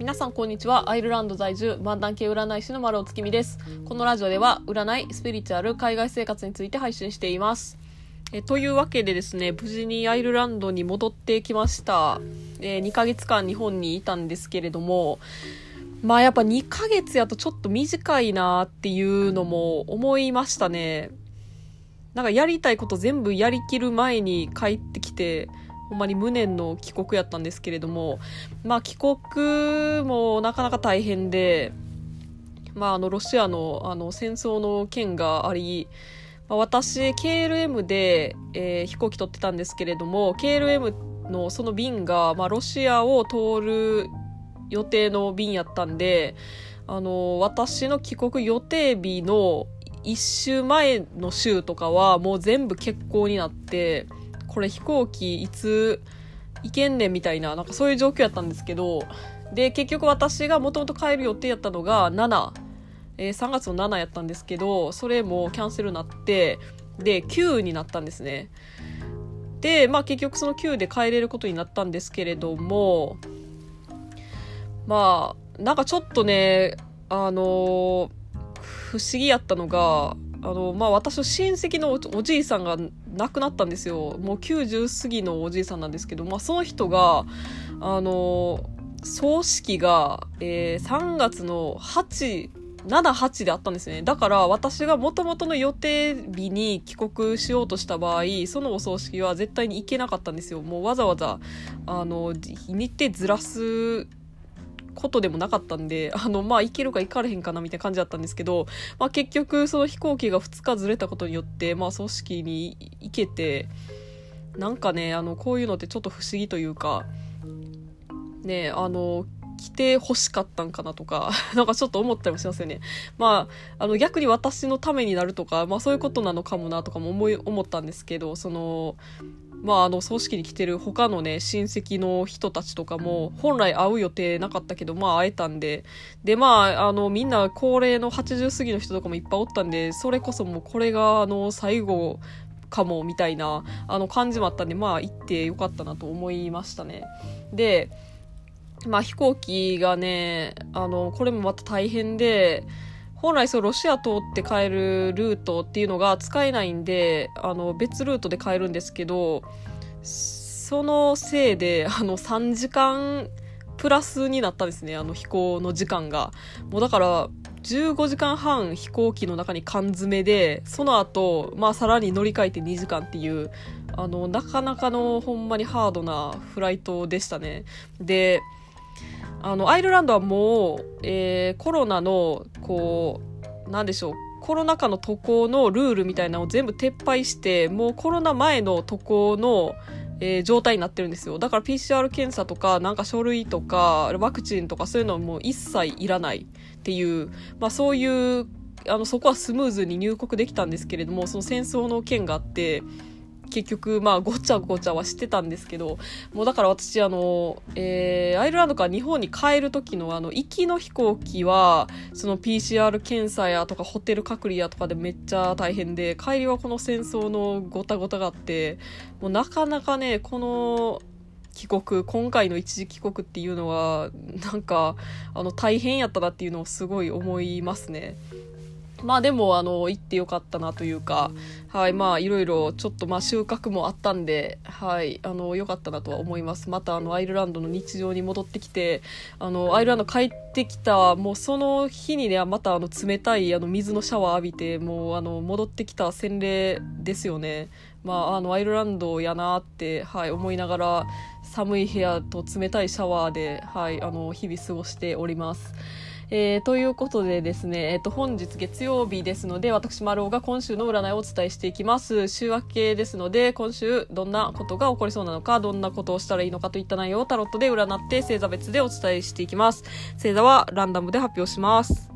皆さんこんにちは。アイルランド在住漫談系占い師の丸尾月見です。このラジオでは占いスピリチュアル海外生活について配信しています。えというわけでですね無事にアイルランドに戻ってきました。え2ヶ月間日本にいたんですけれどもまあやっぱ2ヶ月やとちょっと短いなっていうのも思いましたね。なんかやりたいこと全部やりきる前に帰ってきてほんまに無念の帰国やったんですけれども、まあ帰国もなかなか大変で、まああのロシアのあの戦争の件があり、まあ、私 KLM で、えー、飛行機取ってたんですけれども、KLM のその便が、まあ、ロシアを通る予定の便やったんで、あの、私の帰国予定日の1週前の週とかはもう全部欠航になって、これ飛行機いつ行けんねんみたいな、なんかそういう状況やったんですけど、で、結局私がもともと帰る予定やったのが7、えー、3月の7やったんですけど、それもキャンセルになって、で、9になったんですね。で、まあ結局その9で帰れることになったんですけれども、まあ、なんかちょっとね、あのー、不思議やったのが、あの、まあ、私の親戚のおじいさんが亡くなったんですよ。もう90過ぎのおじいさんなんですけど、まあ、その人が、あの、葬式が、えー、3月の8、7、8であったんですね。だから私が元々の予定日に帰国しようとした場合、そのお葬式は絶対に行けなかったんですよ。もうわざわざ、あの、日程ずらすことでもなかったんで、あの、まあ、行けるか行かれへんかなみたいな感じだったんですけど、まあ、結局、その飛行機が2日ずれたことによって、まあ、組織に行けて、なんかね、あの、こういうのってちょっと不思議というか、ね、あの、来て欲しかったんかなとか、なんかちょっと思ったりもしますよね。まあ、あの逆に私のためになるとか、まあそういうことなのかもなとかも思い、思ったんですけど、その、まあ、あの、葬式に来てる他のね、親戚の人たちとかも、本来会う予定なかったけど、まあ会えたんで、で、まあ、あの、みんな高齢の80過ぎの人とかもいっぱいおったんで、それこそもうこれが、あの、最後かも、みたいな、あの、感じもあったんで、まあ行ってよかったなと思いましたね。で、まあ飛行機がね、あの、これもまた大変で、本来そうロシア通って帰るルートっていうのが使えないんであの別ルートで帰るんですけどそのせいであの3時間プラスになったんですねあの飛行の時間が。もうだから15時間半飛行機の中に缶詰でその後、まあさらに乗り換えて2時間っていうあのなかなかのほんまにハードなフライトでしたね。であの、アイルランドはもう、えー、コロナの、こう、なんでしょう、コロナ禍の渡航のルールみたいなのを全部撤廃して、もうコロナ前の渡航の、えー、状態になってるんですよ。だから PCR 検査とか、なんか書類とか、ワクチンとかそういうのもう一切いらないっていう、まあそういう、あの、そこはスムーズに入国できたんですけれども、その戦争の件があって、結局、まあ、ごちゃごちゃはしてたんですけど、もうだから私、あの、えー、アイルランドから日本に帰る時の、あの、行きの飛行機は、その PCR 検査やとか、ホテル隔離やとかでめっちゃ大変で、帰りはこの戦争のごたごたがあって、もうなかなかね、この、帰国、今回の一時帰国っていうのは、なんか、あの、大変やったなっていうのをすごい思いますね。まあでも、あの、行ってよかったなというか、はい、まあいろいろちょっとまあ収穫もあったんで、はい、あの、良かったなとは思います。またあの、アイルランドの日常に戻ってきて、あの、アイルランド帰ってきた、もうその日にね、またあの、冷たいあの、水のシャワー浴びて、もうあの、戻ってきた洗礼ですよね。まあ、あの、アイルランドやなって、はい、思いながら、寒い部屋と冷たいシャワーで、はい、あの、日々過ごしております。えー、ということでですね、えっ、と、本日月曜日ですので、私、丸尾が今週の占いをお伝えしていきます。週明けですので、今週どんなことが起こりそうなのか、どんなことをしたらいいのかといった内容をタロットで占って、星座別でお伝えしていきます。星座はランダムで発表します。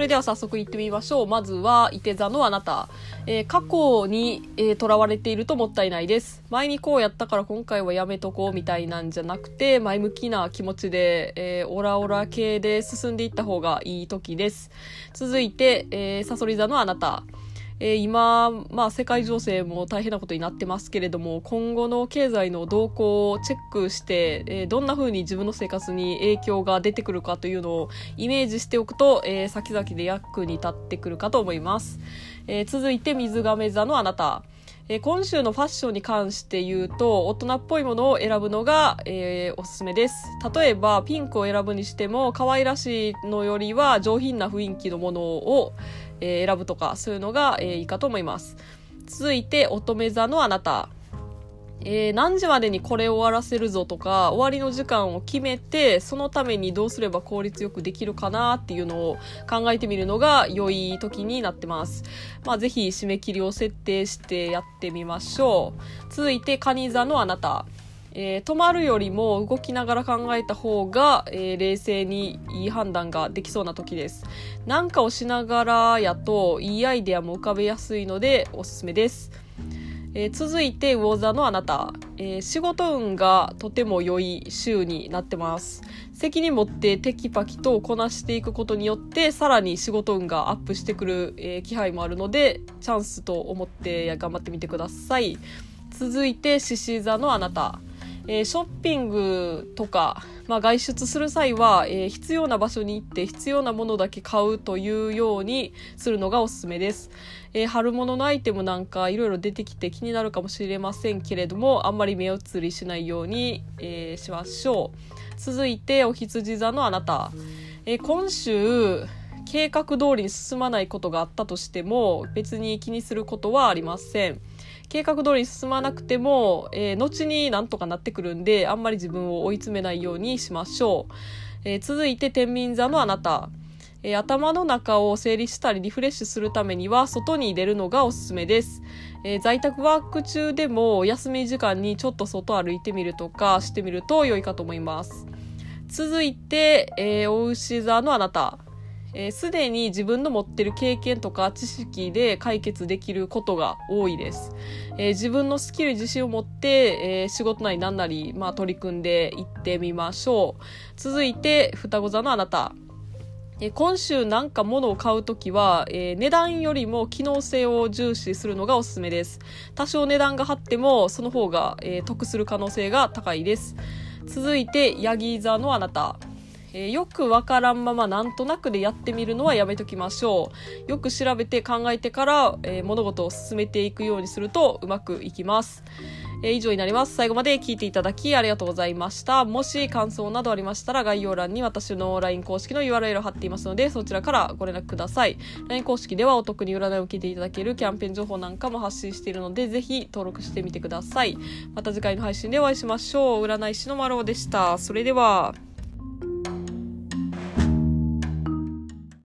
それでは早速行ってみましょう。まずは、伊手座のあなた。えー、過去に、えー、囚われているともったいないです。前にこうやったから今回はやめとこうみたいなんじゃなくて、前向きな気持ちで、えー、オラオラ系で進んでいった方がいい時です。続いて、えー、サソリ座のあなた。えー、今、まあ世界情勢も大変なことになってますけれども、今後の経済の動向をチェックして、えー、どんな風に自分の生活に影響が出てくるかというのをイメージしておくと、えー、先々で役に立ってくるかと思います。え続いて水亀座のあなた。え、今週のファッションに関して言うと、大人っぽいものを選ぶのが、えー、おすすめです。例えば、ピンクを選ぶにしても、可愛らしいのよりは上品な雰囲気のものを、えー、選ぶとか、そういうのが、えーいいかと思います。続いて、乙女座のあなた。えー、何時までにこれを終わらせるぞとか、終わりの時間を決めて、そのためにどうすれば効率よくできるかなっていうのを考えてみるのが良い時になってます。まあ、ぜひ締め切りを設定してやってみましょう。続いて、カニ座のあなた。えー、止まるよりも動きながら考えた方が、えー、冷静にいい判断ができそうな時です。なんかをしながらやといいアイデアも浮かべやすいのでおすすめです。えー、続いて魚座のあなた、えー、仕事運がとても良い週になってます責任持ってテキパキとこなしていくことによってさらに仕事運がアップしてくる、えー、気配もあるのでチャンスと思って頑張ってみてください続いて獅子座のあなたえー、ショッピングとか、まあ、外出する際は、えー、必要な場所に行って必要なものだけ買うというようにするのがおすすめです。えー、春物のアイテムなんかいろいろ出てきて気になるかもしれませんけれども、あんまり目移りしないように、えしましょう。続いて、お羊座のあなた。え今週、計画通りに進まないことがあったとしても別に気にすることはありません。計画通りに進まなくても、えー、後になんとかなってくるんで、あんまり自分を追い詰めないようにしましょう。えー、続いて、天秤座のあなた。えー、頭の中を整理したりリフレッシュするためには外に出るのがおすすめです。えー、在宅ワーク中でも休み時間にちょっと外歩いてみるとかしてみると良いかと思います。続いて、えー、お牛座のあなた。す、で、に自分の持ってる経験とか知識で解決できることが多いです。えー、自分のスキル自信を持って、えー、仕事なり何なり、まあ、取り組んでいってみましょう。続いて、双子座のあなた。え今週なんか物を買うときは、えー、値段よりも機能性を重視するのがおすすめです。多少値段が張っても、その方が、えー、得する可能性が高いです。続いて、ヤギ座のあなた。えー、よくわからんままなんとなくでやってみるのはやめときましょう。よく調べて考えてから、えー、物事を進めていくようにするとうまくいきます。えー、以上になります。最後まで聞いていただきありがとうございました。もし感想などありましたら概要欄に私の LINE 公式の URL を貼っていますのでそちらからご連絡ください。LINE 公式ではお得に占いを受けていただけるキャンペーン情報なんかも発信しているのでぜひ登録してみてください。また次回の配信でお会いしましょう。占い師のまろうでした。それでは。